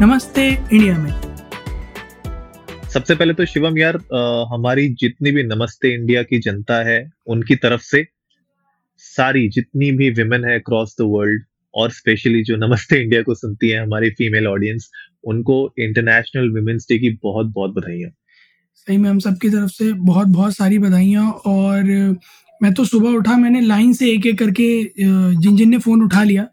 नमस्ते इंडिया में। सबसे पहले तो शिवम यार अ, हमारी जितनी भी नमस्ते इंडिया की जनता है उनकी तरफ़ से सारी जितनी भी विमेन है अक्रॉस द वर्ल्ड और स्पेशली जो नमस्ते इंडिया को सुनती है हमारी फीमेल ऑडियंस उनको इंटरनेशनल विमेंस डे की बहुत बहुत बधाइयाँ। सही में हम सबकी तरफ़ से बहुत बहुत सारी बधाइयाँ और मैं तो सुबह उठा मैंने लाइन से एक एक करके जिन जिन ने फ़ोन उठा लिया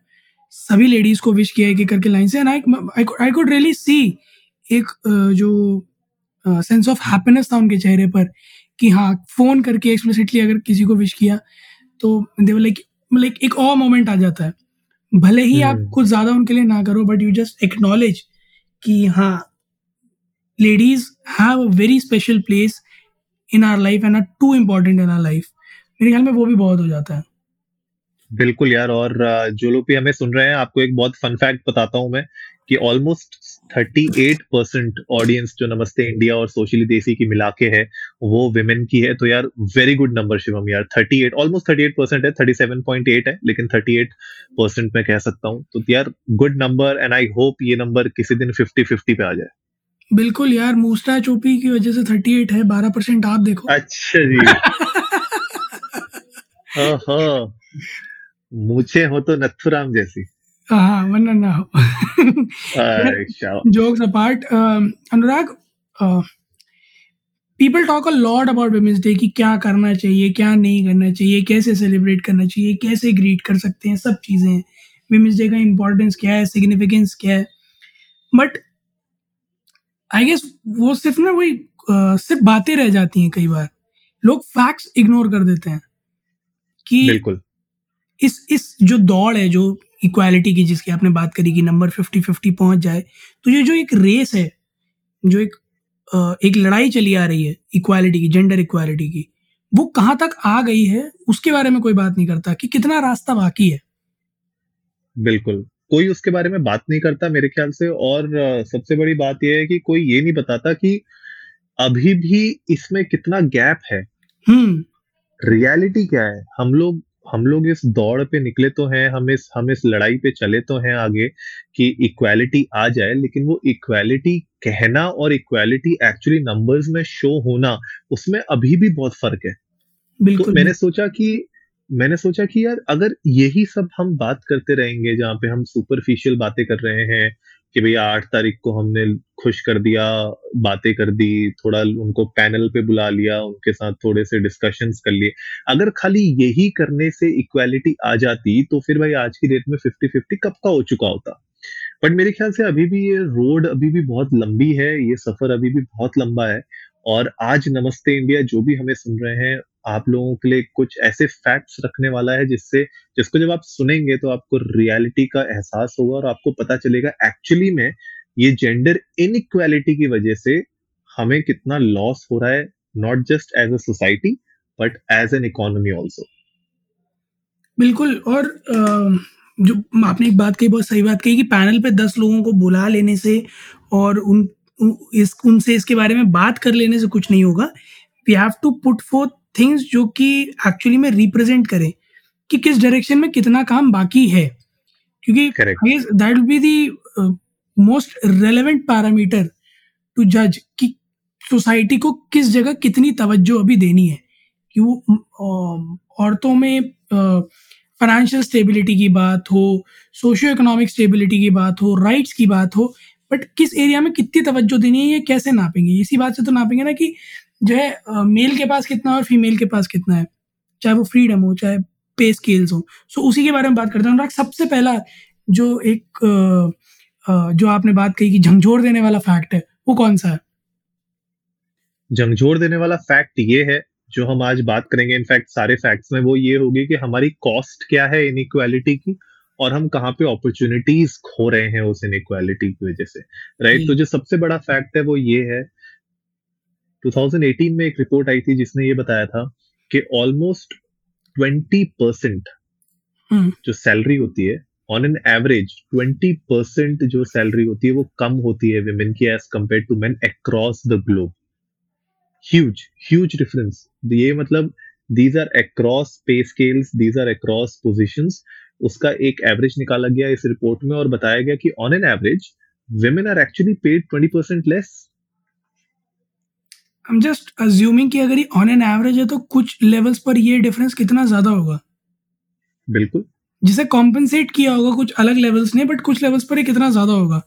सभी लेडीज़ को विश किया एक एक करके लाइन से and I I could really see एक जो सेंस ऑफ़ हैप्पीनेस था उनके चेहरे पर कि हाँ फ़ोन करके एक्सप्लिसिटली अगर किसी को विश किया तो दे लाइक लाइक एक और मोमेंट आ जाता है। भले ही आप हम्म। कुछ ज़्यादा उनके लिए ना करो बट यू जस्ट एक्नॉलेज कि हाँ ladies have a very special place in our life and are too important in our life मेरे ख्याल में वो भी बहुत हो जाता है। बिल्कुल यार और जो लोग भी हमें सुन रहे हैं आपको एक बहुत फन फैक्ट बताता हूँ मैं कि ऑलमोस्ट 38 परसेंट ऑडियंस जो नमस्ते इंडिया और सोशली देसी की मिला के है वो विमेन की है। तो यार वेरी गुड नंबर शिवम यार 38 ऑलमोस्ट 38 परसेंट है 37.8 है लेकिन 38 परसेंट मैं कह सकता हूँ। तो यार good number and I hope ये नंबर किसी दिन 50 50 पे आ जाए। बिल्कुल यार मूस्टा चोपी की वजह से 38 है 12 परसेंट आप देखो। अच्छा जी। हाँ। मुझे हो तो नथुराम जैसी। हाँ वरना ना हो। Jokes apart Anurag people talk a lot about women's day कि क्या करना चाहिए क्या नहीं करना चाहिए कैसे सेलिब्रेट करना चाहिए कैसे ग्रीट कर सकते हैं सब चीज़ें। वुमेन्स डे का इम्पोर्टेंस क्या है सिग्निफिकेंस क्या है? बट आई गेस वो सिर्फ़ ना वही सिर्फ़ बातें रह जाती हैं कई बार। लोग फैक्ट्स इग्नोर कर देते हैं कि बिल्कुल। इस इस जो दौड़ है जो इक्वालिटी की जिसकी आपने बात करी कि नंबर फिफ्टी फिफ्टी पहुँच जाए तो ये जो एक रेस है जो एक एक लड़ाई चली आ रही है इक्वालिटी की जेंडर इक्वालिटी की वो कहाँ तक आ गई है उसके बारे में कोई बात नहीं करता कि कितना रास्ता बाकी है। बिल्कुल। कोई उसके बारे में बात नहीं करता मेरे ख्याल से और सबसे बड़ी बात यह है कि कोई ये नहीं बताता कि अभी भी इसमें कितना गैप है। हम्म। रियलिटी क्या है? हम लोग हम लोग इस दौड़ पे निकले तो हैं हम इस हम इस लड़ाई पे चले तो हैं आगे कि इक्वालिटी आ जाए लेकिन वो इक्वालिटी कहना और इक्वालिटी एक्चुअली नंबर्स में शो होना उसमें अभी भी बहुत फ़र्क है। बिल्कुल तो बिल्कुल। मैंने सोचा कि मैंने सोचा कि यार, अगर यही सब हम बात करते रहेंगे जहाँ पे हम सुपरफिशियल बातें कर रहे हैं कि भैया आठ तारीख को हमने खुश कर दिया, बातें कर दी, थोड़ा उनको पैनल पे बुला लिया, उनके साथ थोड़े से डिस्कशंस कर लिए। अगर खाली यही करने से इक्वालिटी आ जाती तो फिर भाई आज की डेट में फिफ्टी फिफ्टी कब का हो चुका होता? बट मेरे ख्याल से अभी भी ये रोड अभी भी बहुत लंबी है, ये सफ़र अभी भी बहुत लंबा है। और आज नमस्ते इंडिया, जो भी हमें सुन रहे हैं आप लोगों के लिए कुछ ऐसे फैक्ट्स रखने वाला है जिससे, जिसको जब आप सुनेंगे तो आपको रियलिटी का एहसास होगा और आपको पता चलेगा एक्चुअली में ये जेंडर इनइक्वालिटी की वजह से हमें कितना लॉस हो रहा है not just as a society but as an economy also बिल्कुल, और जो आपने एक बात कही, बहुत सही बात कही कि पैनल पे दस लोगों को बुला लेने से और उन इस, उनसे इसके बारे में बात कर लेने से कुछ नहीं होगा। We have to put forth things जो कि एक्चुअली में रिप्रेजेंट करें कि किस डायरेक्शन में कितना काम बाकी है। क्योंकि that will be the most relevant parameter to जज कि सोसाइटी को किस जगह कितनी तवज्जो अभी देनी है। कि वो औरतों में फाइनेंशियल स्टेबिलिटी की बात हो सोशियो इकोनॉमिक स्टेबिलिटी की बात हो राइट्स की बात हो बट किस एरिया में कितनी तवज्जो देनी है ये कैसे नापेंगे? इसी बात से तो नापेंगे ना कि जो है मेल के पास कितना है और फीमेल के पास कितना है? चाहे वो फ्रीडम हो चाहे पे स्केल्स हो। सो उसी के बारे में बात करते हैं। अनुराग सबसे पहला जो एक जो आपने बात कही कि झंझोर देने वाला फैक्ट है वो कौन सा है? झंझोर देने वाला फैक्ट ये है जो हम आज बात करेंगे इनफैक्ट सारे फैक्ट्स में वो ये होगी कि हमारी कॉस्ट क्या है इनइक्वालिटी की और हम कहाँ पे अपॉर्चुनिटीज़ खो रहे हैं उस इनइक्वालिटी की वजह से राइट तो जो सबसे बड़ा फैक्ट है वो ये है 2018 में एक रिपोर्ट आई थी जिसने ये बताया था कि ऑलमोस्ट 20 परसेंट जो सैलरी होती है ऑन एन एवरेज 20 परसेंट जो सैलरी होती है वो कम होती है विमेन की as compared to men across the globe huge huge difference ये मतलब these are across pay scales these are across positions उसका एक एवरेज निकाला गया इस रिपोर्ट में और बताया गया कि on an average women are actually paid 20% less I am just assuming कि अगर ये ऑन एन एवरेज है तो कुछ लेवल्स पर ये डिफरेंस कितना ज़्यादा होगा? बिल्कुल। जिसे कॉम्पनसेट किया होगा कुछ अलग लेवल्स ने बट कुछ लेवल्स पर ये कितना ज़्यादा होगा?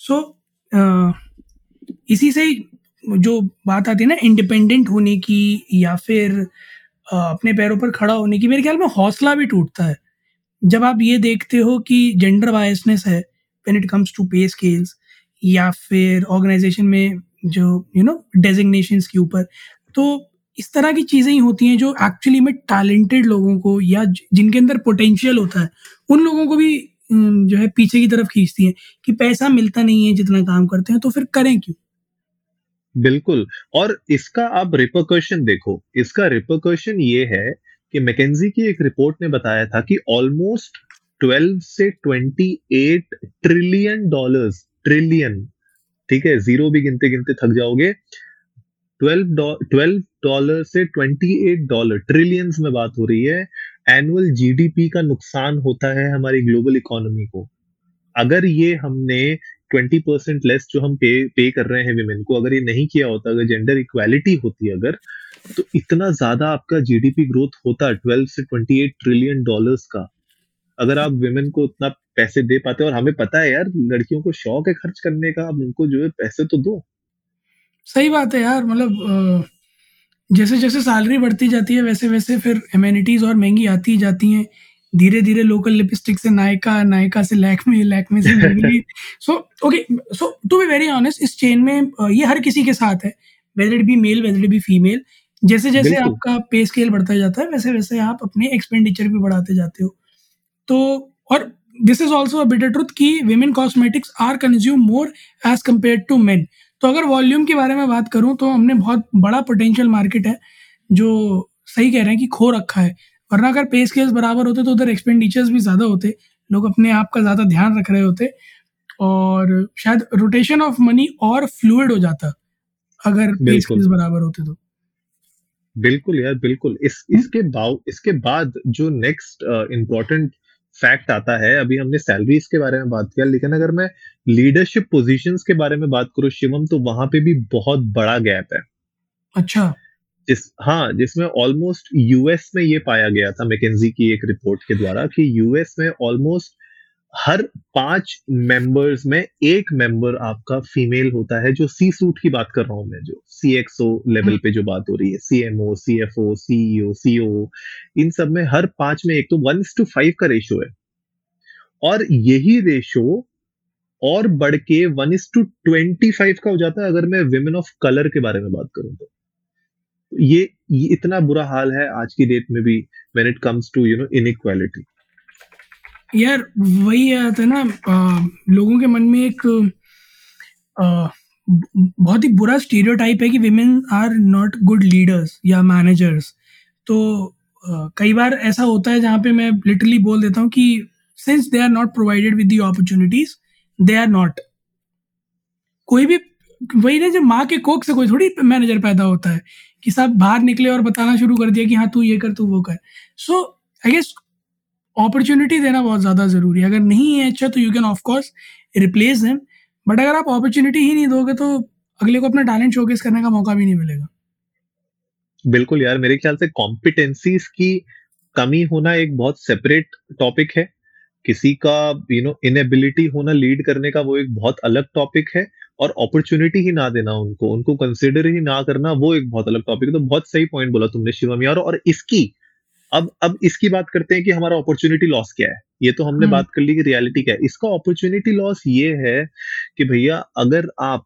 सो इसी से जो बात आती है ना इंडिपेंडेंट होने की या फिर अ, अपने पैरों पर खड़ा होने की मेरे ख्याल में हौसला भी टूटता है। जब आप ये देखते हो कि जेंडर बायसनेस है when it comes to pay scales या फिर ऑर्गेनाइजेशन में जो यू नो डेजिग्नेशंस के ऊपर। तो इस तरह की चीज़ें ही होती हैं जो एक्चुअली में टैलेंटेड लोगों को या जिनके अंदर पोटेंशियल होता है, उन लोगों को भी जो है पीछे की तरफ़ खींचती हैं कि पैसा मिलता नहीं है जितना काम करते हैं तो फिर करें क्यों? बिल्कुल। और इसका आप रिपोकर्शन देखो। इसका रिपोकर्शन ये है कि मैकेंजी की एक रिपोर्ट ने बताया था कि ऑलमोस्ट 12 से 28 ट्रिलियन डॉलर्स ट्रिलियन ठीक है ज़ीरो भी गिनते गिनते थक जाओगे। 12 12 डॉलर से 28 डॉलर ट्रिलियंस में बात हो रही है। एनुअल जीडीपी का नुकसान होता है हमारी ग्लोबल इकोनॉमी को। अगर ये हमने 20 परसेंट लेस जो हम पे पे कर रहे हैं विमेन को, अगर ये नहीं किया होता, अगर जेंडर इक्वालिटी होती अगर तो इतना ज़्यादा आपका जीडीपी ग्रोथ होता 12 से 28 ट्रिलियन डॉलर्स का। अगर आप विमेन को उतना पैसे दे पाते और हमें पता है यार लड़कियों को शौक है खर्च करने का अब उनको जो है पैसे तो दो। सही बात है यार मतलब जैसे जैसे सैलरी बढ़ती जाती है वैसे वैसे फिर एमेनिटीज और महँगी आती ही जाती हैं। धीरे धीरे लोकल लिपस्टिक से नायका नायका से लैक्मे लैक्मे से so okay so to be very honest इस चेन में ये हर किसी के साथ है whether it be male whether it be female जैसे जैसे। आपका पे स्केल बढ़ता जाता है वैसे वैसे आप अपने एक्सपेंडिचर भी बढ़ाते जाते हो। तो और this is also bitter truth कि women cosmetics are consume more as compared to men तो अगर वॉल्यूम के बारे में बात करूँ तो हमने बहुत बड़ा पोटेंशियल मार्केट है जो सही कह रहे हैं कि खो रखा है। वरना अगर पे स्केल्स बराबर होते तो उधर एक्सपेंडिचर्स भी ज़्यादा होते। लोग अपने आप का ज़्यादा ध्यान रख रहे होते। और शायद रोटेशन ऑफ़ मनी और फ्लूइड हो जाता अगर पे। स्केल्स बराबर होते तो। बिल्कुल यार बिल्कुल। इस इसके बाव इसके बाद जो नेक्स्ट इम्पोर्टेंट फैक्ट आता है अभी हमने सैलरीज के बारे में बात किया लेकिन अगर मैं लीडरशिप पोजीशंस के बारे में बात करूँ शिवम तो वहाँ पे भी बहुत बड़ा गैप है। अच्छा। जिस हाँ जिसमें ऑलमोस्ट यूएस में ये पाया गया था मेकेजी की एक रिपोर्ट के द्वारा कि यूएस में ऑलमोस्ट हर पाँच मेंबर्स में एक मेंबर आपका फीमेल होता है जो सी सूट की बात कर रहा हूँ मैं जो सी एक्सओ लेवल पे जो बात हो रही है CMO CFO CEO CO इन सब में हर पाँच में एक तो वन टू फाइव का रेशियो है। और यही रेशियो और बढ़ के one is to twenty five का हो जाता है अगर मैं विमेन ऑफ़ कलर के बारे में बात करूँ तो। ये, ये इतना बुरा हाल है आज की डेट में भी when it comes to you know inequality यार वही आता है ना अ, लोगों के मन में एक अ, बहुत ही बुरा स्टीरियोटाइप है कि women are not good leaders या मैनेजर्स तो अ, कई बार ऐसा होता है जहाँ पे मैं लिटरली बोल देता हूँ कि since they are not provided with the opportunities they are not कोई भी वही ना जब माँ के कोक से कोई थोड़ी मैनेजर पैदा होता है कि सब बाहर निकले और बताना शुरू कर दिया कि हाँ तू ये कर तू वो कर. सो आई गेस अपॉर्चुनिटी देना बहुत ज़्यादा ज़रूरी है। अगर नहीं है अच्छा तो you can of course replace them but अगर आप अपॉर्चुनिटी ही नहीं दोगे तो अगले को अपना टैलेंट शोकेस करने का मौका भी नहीं मिलेगा। बिल्कुल यार, मेरे ख्याल से कॉम्पिटेंसीज की कमी होना एक बहुत सेपरेट टॉपिक है। किसी का यू नो इनएबिलिटी होना लीड करने का वो एक बहुत अलग टॉपिक है, और अपॉर्चुनिटी ही ना देना उनको उनको कंसिडर ही ना करना वो एक बहुत अलग टॉपिक है। तो बहुत सही पॉइंट बोला तुमने शिवम यार और इसकी अब अब इसकी बात करते हैं कि हमारा अपॉर्चुनिटी लॉस क्या है ये तो हमने हम्म। बात कर ली कि रियलिटी क्या है इसका अपॉर्चुनिटी लॉस ये है कि भैया अगर आप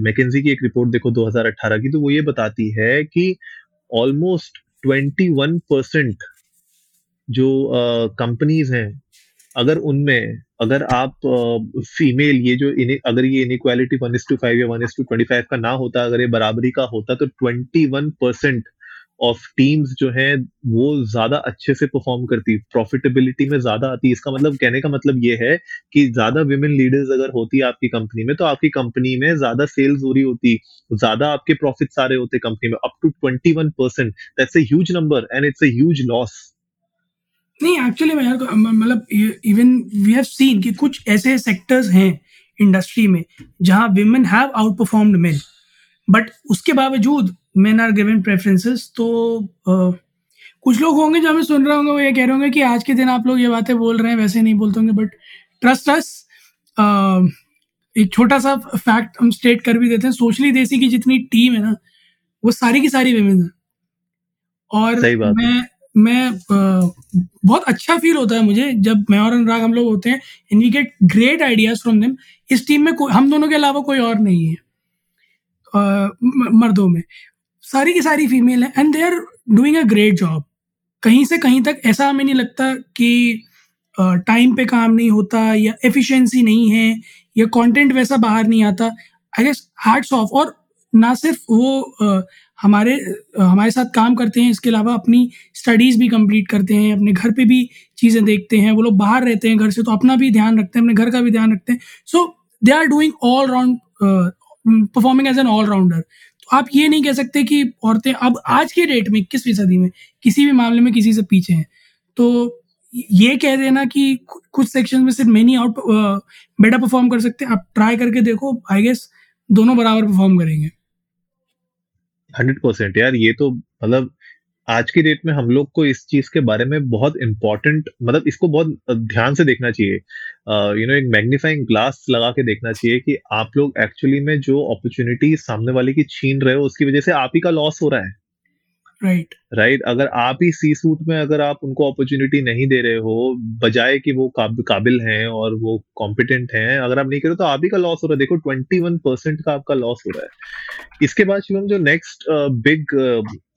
मैकेंजी की एक रिपोर्ट देखो 2018 की तो वो ये बताती है कि ऑलमोस्ट 21 परसेंट जो कंपनीज़ हैं अगर उनमें अगर आप फीमेल ये जो इने, अगर ये inequality one is to five या one is to twenty five का ना होता अगर ये बराबरी का होता तो twenty one percent of teams जो है, वो ज़्यादा अच्छे से परफॉर्म करती प्रॉफिटेबिलिटी में ज़्यादा आती इसका मतलब कहने का मतलब ये है कि ज़्यादा विमेन लीडर्स अगर होती आपकी कंपनी में तो आपकी कंपनी में ज़्यादा सेल्स हो रही होती ज़्यादा आपके प्रॉफिट सारे होते कंपनी में। Up to twenty one percent that's huge number and it's huge loss नहीं एक्चुअली मैं मतलब इवन वी हैव सीन कि कुछ ऐसे सेक्टर्स हैं इंडस्ट्री में जहाँ women have outperformed men but उसके बावजूद मेन आर गिवन प्रेफरेंसेस तो uh, कुछ लोग होंगे जो हमें सुन रहे होंगे वो ये कह रहे होंगे कि आज के दिन आप लोग ये बातें बोल रहे हैं वैसे नहीं बोलते होंगे बट ट्रस्ट अस एक छोटा सा फैक्ट हम स्टेट कर भी देते हैं सोशली देसी की जितनी टीम है ना वो सारी की सारी वेमेन है। और मैं मैं बहुत अच्छा फील होता है मुझे जब मैं और अनुराग हम लोग होते हैं and we get great ideas from them इस टीम में हम दोनों के अलावा कोई और नहीं है। मर्दों में। सारी की सारी फीमेल है and they are doing a great job कहीं से कहीं तक ऐसा हमें नहीं लगता कि टाइम पे काम नहीं होता या एफिशिएंसी नहीं है या कंटेंट वैसा बाहर नहीं आता। आई गेस हार्ट्स ऑफ़ और ना सिर्फ़ वो आ, हमारे हमारे साथ काम करते हैं इसके अलावा अपनी स्टडीज़ भी कंप्लीट करते हैं अपने घर पे भी चीज़ें देखते हैं। वो लोग बाहर रहते हैं घर से तो अपना भी ध्यान रखते हैं अपने घर का भी ध्यान रखते हैं। So they are doing all round performing as an all rounder आप ये नहीं कह सकते कि औरतें अब आज के डेट में, इक्कीसवीं सदी में, किसी भी मामले में किसी से पीछे हैं। तो ये कह देना कि कुछ सेक्शन में सिर्फ़ मैनी आउट बेटर परफॉर्म कर सकते हैं। आप ट्राई करके देखो आई गेस दोनों बराबर परफॉर्म करेंगे। हंड्रेड परसेंट यार, ये तो मतलब आज की डेट में हम लोग को इस चीज़ के बारे में बहुत इम्पोर्टेंट मतलब इसको बहुत ध्यान से देखना चाहिए। यू नो एक मैग्नीफाइंग ग्लास लगा के देखना चाहिए कि आप लोग एक्चुअली में जो अपॉर्चुनिटी सामने वाले की छीन रहे हो उसकी वजह से आप ही का लॉस हो रहा है राइट right. Right right? अगर आप ही सी सूट में अगर आप उनको अपॉर्चुनिटी नहीं दे रहे हो बजाय कि वो काब, काबिल हैं और वो कॉम्पिटेंट हैं अगर आप नहीं करो तो आप ही का लॉस हो रहा है देखो ट्वेंटी वन परसेंट का आपका लॉस हो रहा है इसके बाद शिवम जो नेक्स्ट बिग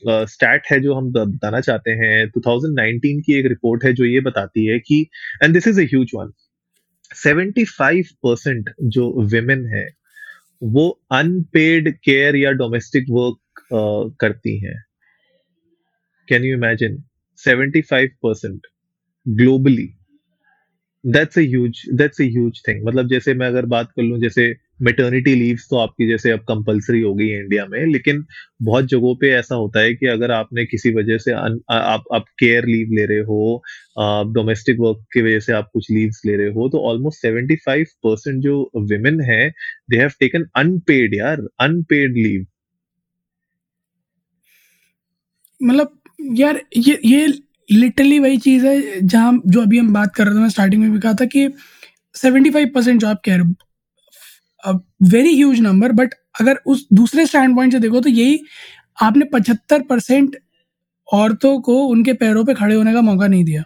स्टैट है जो हम बताना चाहते हैं 2019 की एक रिपोर्ट है जो ये बताती है कि and this is a huge one 75 percent जो विमेन है, वो अनपेड केयर या डोमेस्टिक वर्क करती हैं। Can you imagine? 75% globally. That's huge that's huge thing मतलब जैसे मैं अगर बात कर लूँ, जैसे मेटर्निटी लीव तो आपकी जैसे अब कंपलसरी हो गई है इंडिया में लेकिन बहुत जगहों पे ऐसा होता है कि अगर आपने किसी वजह से अन, आ, आप आप केयर लीव ले रहे हो डोमेस्टिक वर्क की वजह से आप कुछ लीव्स ले रहे हो तो ऑलमोस्ट सेवेंटी फाइव परसेंट जो विमेन है दे हैव टेकन अनपेड यार अनपेड लीव मतलब यार ये ये लिटरली वही चीज़ है जहाँ जो अभी हम बात कर रहे थे मैं स्टार्टिंग में भी कहा था कि सेवेंटी फाइव परसेंट जो आप कह रहे हो वेरी ह्यूज नंबर बट अगर उस दूसरे स्टैंड पॉइंट से देखो तो यही आपने पचहत्तर परसेंट औरतों को उनके पैरों पे खड़े होने का मौका नहीं दिया।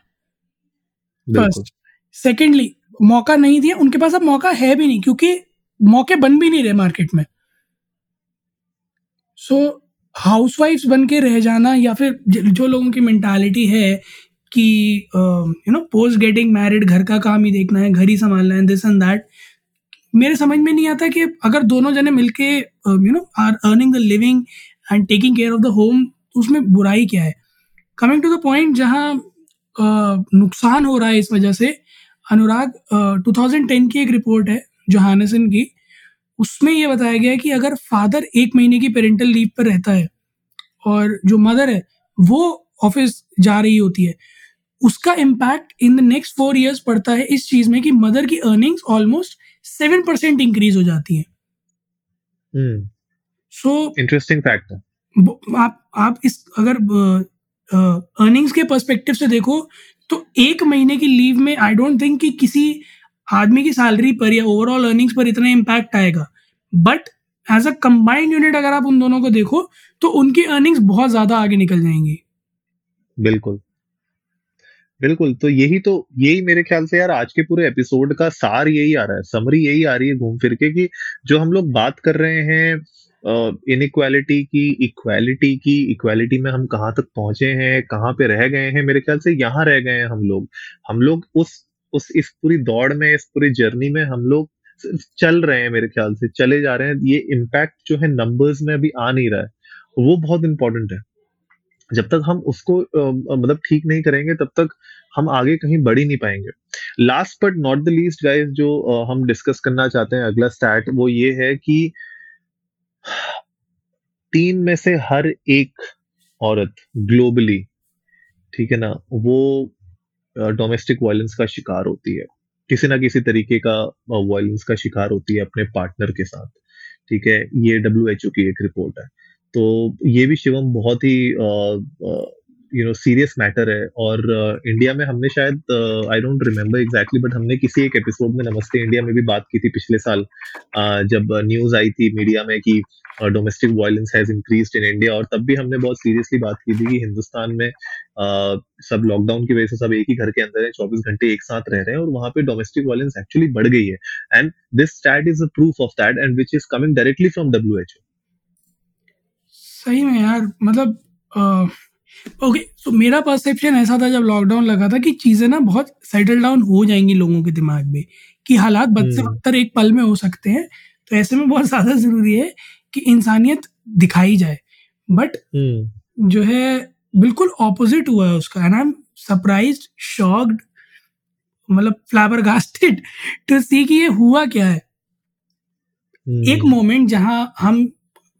फ़र्स्ट सेकेंडली मौका नहीं दिया उनके पास अब मौका है भी नहीं क्योंकि मौके बन भी नहीं रहे मार्केट में। सो so, हाउसवाइफ्स बन के रह जाना या फिर जो लोगों की मेंटालिटी है कि you know post getting married घर का काम ही देखना है घर ही संभालना है दिस एंड दैट मेरे समझ में नहीं आता कि अगर दोनों जने मिलके you know are earning the living and taking care of the home उसमें बुराई क्या है? कमिंग टू द पॉइंट जहाँ नुकसान हो रहा है इस वजह से, अनुराग टू थाउज़ेंड टेन की एक रिपोर्ट है जोहानसन की। उसमें यह बताया गया है कि अगर फादर एक महीने की पेरेंटल लीव पर रहता है, और जो मदर है, वो ऑफ़िस जा रही होती है, उसका impact in the next four years पड़ता है इस चीज़ में कि मदर की earnings almost seven percent increase हो जाती है। सो इंटरेस्टिंग फैक्ट आप आप इस अगर अर्निंग्स uh, के पर्सपेक्टिव से देखो तो एक महीने की लीव में आई डोंट थिंक कि किसी आदमी की सैलरी पर या ओवरऑल अर्निंग्स पर इतना इम्पैक्ट आएगा। But as a combined unit अगर आप उन दोनों को देखो तो उनकी अर्निंग्स बहुत ज़्यादा आगे निकल जाएँगी। बिल्कुल। बिल्कुल तो यही तो यही मेरे ख्याल से यार आज के पूरे एपिसोड का सार यही आ रहा है समरी यही आ रही है घूम फिर के कि जो हम लोग बात कर रहे हैं इनइक्वालिटी की इक्वालिटी की इक्वालिटी में हम कहाँ तक पहुँचे हैं, कहाँ पे रह गए हैं, मेरे ख्याल से यहाँ रह गए हैं हम लोग। हम लोग उस उस, इस पूरी दौड़ में, इस पूरी जर्नी में हम लोग चल रहे हैं मेरे ख्याल से, चले जा रहे हैं। ये इम्पैक्ट जो है नंबर्स में अभी आ नहीं रहा है। वो बहुत इंपॉर्टेंट है। जब तक हम उसको मतलब ठीक नहीं करेंगे, तब तक हम आगे कहीं बढ़ ही नहीं पाएँगे। Last but not the least guys जो हम डिस्कस करना चाहते हैं अगला स्टैट वो ये है कि तीन में से हर एक औरत ग्लोबली ठीक है ना, वो डोमेस्टिक वायलेंस का शिकार होती है। किसी ना किसी तरीके का वायलेंस का शिकार होती है अपने पार्टनर के साथ, ठीक है? ये डब्ल्यू की एक रिपोर्ट है। तो ये भी शिवम बहुत ही यू नो सीरियस मैटर है और इंडिया uh, में हमने शायद I don't remember exactly but हमने किसी एक एपिसोड में नमस्ते इंडिया में भी बात की थी पिछले साल uh, जब न्यूज़ आई थी मीडिया में कि domestic violence has increase in India और तब भी हमने बहुत सीरियसली बात की थी कि हिंदुस्तान में uh, सब लॉकडाउन की वजह से सब एक ही घर के अंदर है चौबीस घंटे एक साथ रह रहे हैं और वहाँ पे डोमेस्टिक वायलेंस एक्चुअली बढ़ गई है। And this stat is a proof of that and which is coming directly from W H O सही में यार मतलब ओके तो मेरा परसेप्शन ऐसा था जब लॉकडाउन लगा था कि चीज़ें ना बहुत सेटल डाउन हो जाएँगी लोगों के दिमाग में कि हालात बद से बदतर एक पल में हो सकते हैं तो ऐसे में बहुत ज़्यादा ज़रूरी है कि इंसानियत दिखाई जाए। बट जो है बिल्कुल ऑपोजिट हुआ है उसका and I am surprise shocked मतलब फ्लावर गास्टेड टू सी कि ये हुआ क्या है। एक मोमेंट जहाँ हम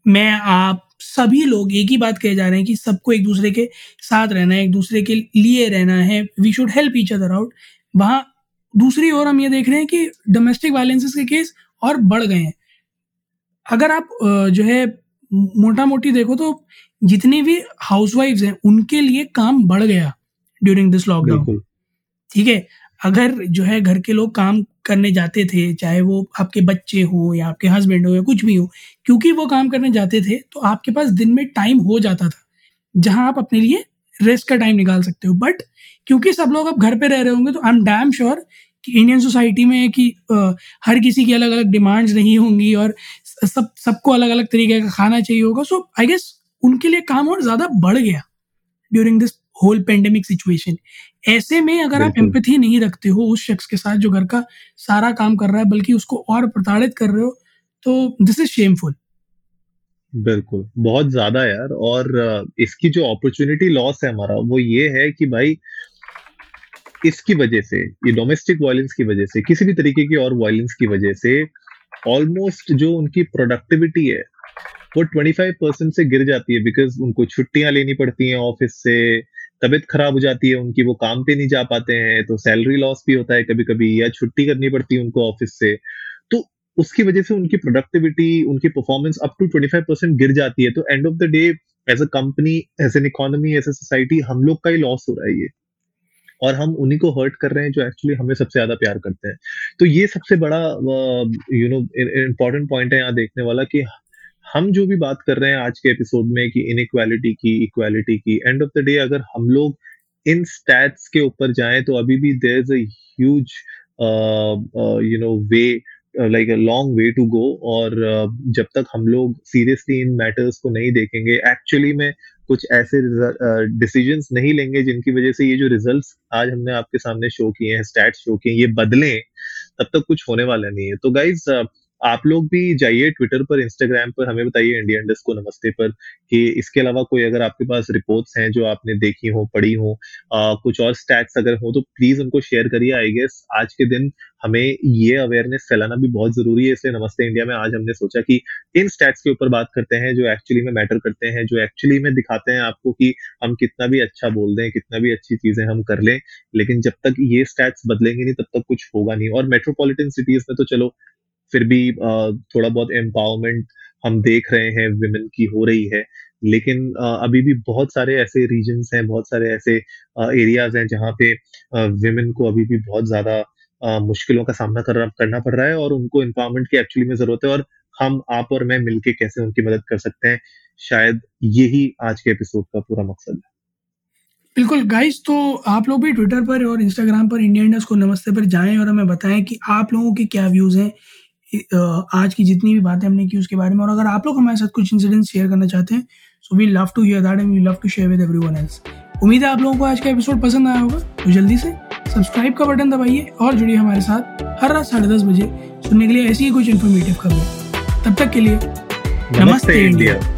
मैं आप सभी लोग एक ही बात कहे जा रहे हैं कि सबको एक दूसरे के साथ रहना है एक दूसरे के लिए रहना है। We should help each other out वहाँ दूसरी ओर हम ये देख रहे हैं कि डोमेस्टिक वायलेंसेस के केस और बढ़ गए हैं। अगर आप जो है मोटा मोटी देखो तो जितनी भी हाउसवाइफ्स हैं उनके लिए काम बढ़ गया ड्यूरिंग दिस लॉकडाउन ठीक है? अगर जो है घर के लोग काम करने जाते थे चाहे वो आपके बच्चे हो या आपके हस्बैंड हो या कुछ भी हो क्योंकि वो काम करने जाते थे तो आपके पास दिन में टाइम हो जाता था जहाँ आप अपने लिए रेस्ट का टाइम निकाल सकते हो। बट क्योंकि सब लोग अब घर पे रह रहे होंगे तो आई एम डैम श्योर कि इंडियन सोसाइटी में कि आ, हर किसी की अलग अलग डिमांड्स नहीं होंगी और सब सबको अलग अलग तरीके का खाना चाहिए होगा। सो आई गेस उनके लिए काम और ज़्यादा बढ़ गया during this whole pandemic situation ऐसे में अगर आप एम्पथी नहीं रखते हो उस शख्स के साथ जो घर का सारा काम कर रहा है बल्कि उसको और प्रताड़ित कर रहे हो तो दिस इज़ शेमफुल बिल्कुल। बहुत ज़्यादा यार। और इसकी जो अपॉर्चुनिटी लॉस है हमारा वो ये है कि भाई इसकी वजह से ये डोमेस्टिक वायलेंस की वजह से किसी भी तरीके की और वायलेंस की वजह से ऑलमोस्ट जो उनकी प्रोडक्टिविटी है वो 25 परसेंट से गिर जाती है बिकॉज़ उनको छुट्टियाँ लेनी पड़ती हैं ऑफ़िस से तबीयत खराब हो जाती है, उनकी वो काम पे नहीं जा पाते हैं तो सैलरी लॉस भी होता है कभी कभी या छुट्टी करनी पड़ती है उनको ऑफ़िस से तो उसकी वजह से उनकी प्रोडक्टिविटी उनकी performance up to twenty five percent गिर जाती है। तो end of the day as a company as an economy as a society हम लोग का ही लॉस हो रहा है ये। और हम उन्हीं को हर्ट कर रहे हैं जो एक्चुअली हमें सबसे ज़्यादा प्यार करते हैं। तो ये सबसे बड़ा यू नो इम्पोर्टेंट पॉइंट है यहाँ देखने वाला कि हम जो भी बात कर रहे हैं आज के एपिसोड में कि इनइक्वालिटी की इक्वालिटी की एंड ऑफ़ द डे अगर हम लोग इन स्टैट्स के ऊपर जाएँ तो अभी भी there is as you know way like a long way to go और uh, जब तक हम लोग सीरियसली इन मैटर्स को नहीं देखेंगे एक्चुअली में कुछ ऐसे डिसीजंस uh, नहीं लेंगे जिनकी वजह से ये जो रिजल्ट्स आज हमने आपके सामने शो किए हैं स्टैट्स शो किए ये बदलें तब तक कुछ होने वाला नहीं है। तो गाइज़ आप लोग भी जाइए ट्विटर पर इंस्टाग्राम पर हमें बताइए इंडिया इंडस्ट को नमस्ते पर कि इसके अलावा कोई अगर आपके पास रिपोर्ट्स हैं जो आपने देखी हो पढ़ी हो आ, कुछ और स्टैट्स अगर हो तो प्लीज़ उनको शेयर करिए। आई गेस आज के दिन हमें ये अवेयरनेस फैलाना भी बहुत ज़रूरी है इसलिए नमस्ते इंडिया में आज हमने सोचा कि इन स्टैट्स के ऊपर बात करते हैं जो एक्चुअली में मैटर करते हैं जो एक्चुअली में दिखाते हैं आपको कि हम कितना भी अच्छा बोल दें कितना भी अच्छी चीज़ें हम कर लें लेकिन जब तक ये स्टैट्स बदलेंगे नहीं तब तक कुछ होगा नहीं। और मेट्रोपॉलिटन सिटीज़ में तो चलो फिर भी थोड़ा बहुत एम्पावरमेंट हम देख रहे हैं विमेन की हो रही है। लेकिन अभी भी बहुत सारे ऐसे रीजन्स हैं बहुत सारे ऐसे एरियाज़ हैं जहाँ पे विमेन को अभी भी बहुत ज़्यादा मुश्किलों का सामना कर, करना पड़ रहा है और उनको एम्पावरमेंट की एक्चुअली में ज़रूरत है और हम आप और मैं मिलके कैसे उनकी मदद कर सकते हैं शायद यही आज के एपिसोड का पूरा मकसद है। बिल्कुल गाइस तो आप लोग भी ट्विटर पर और इंस्टाग्राम पर इंडिया इंडस्ट को नमस्ते पर जाएँ और हमें बताएँ कि आप लोगों के क्या व्यूज़ हैं आज की जितनी भी बातें हमने की उसके बारे में और अगर आप लोग हमारे साथ कुछ इंसिडेंट्स शेयर करना चाहते हैं so we love to hear that and we love to share with everyone else उम्मीद है आप लोगों को आज का एपिसोड पसंद आया होगा तो जल्दी से सब्सक्राइब का बटन दबाइए और जुड़िए हमारे साथ हर रात साढ़े दस बजे सुनने के लिए ऐसी ही कुछ इन्फॉर्मेटिव खबरें। तब तक के लिए नमस्ते इंडिया।